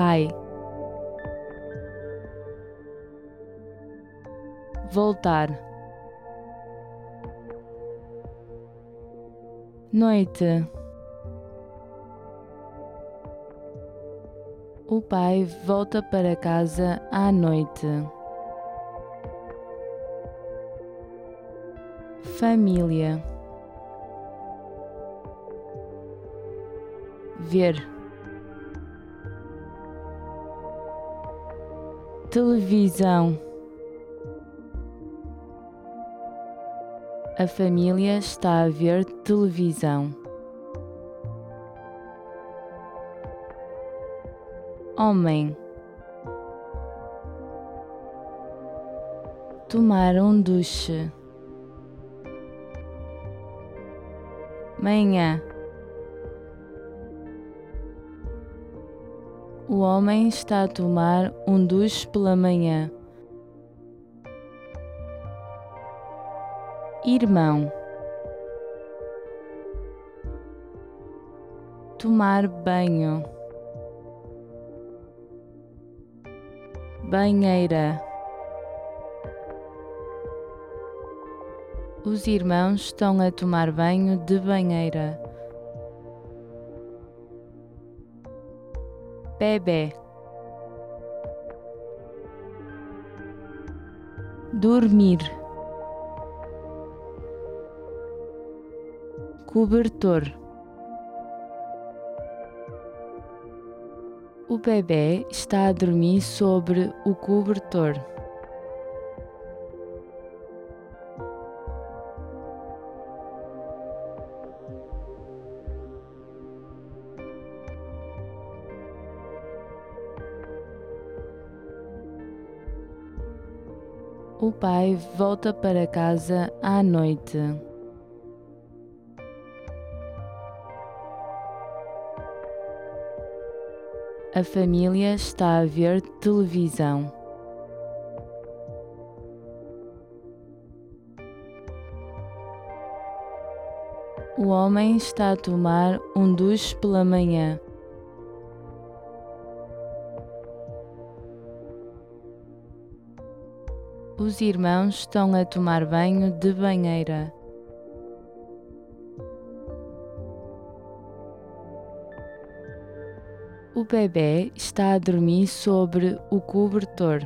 Pai. Voltar. Noite. O pai volta para casa à noite. Família. Ver. Televisão. A família está a ver televisão. Homem. Tomar um duche. Manhã. O homem está a tomar um duche pela manhã. Irmão. Tomar banho. Banheira. Os irmãos estão a tomar banho de banheira. Bebê. Dormir. Cobertor. O bebê está a dormir sobre o cobertor. O pai volta para casa à noite. A família está a ver televisão. O homem está a tomar um duche pela manhã. Os irmãos estão a tomar banho de banheira. O bebê está a dormir sobre o cobertor.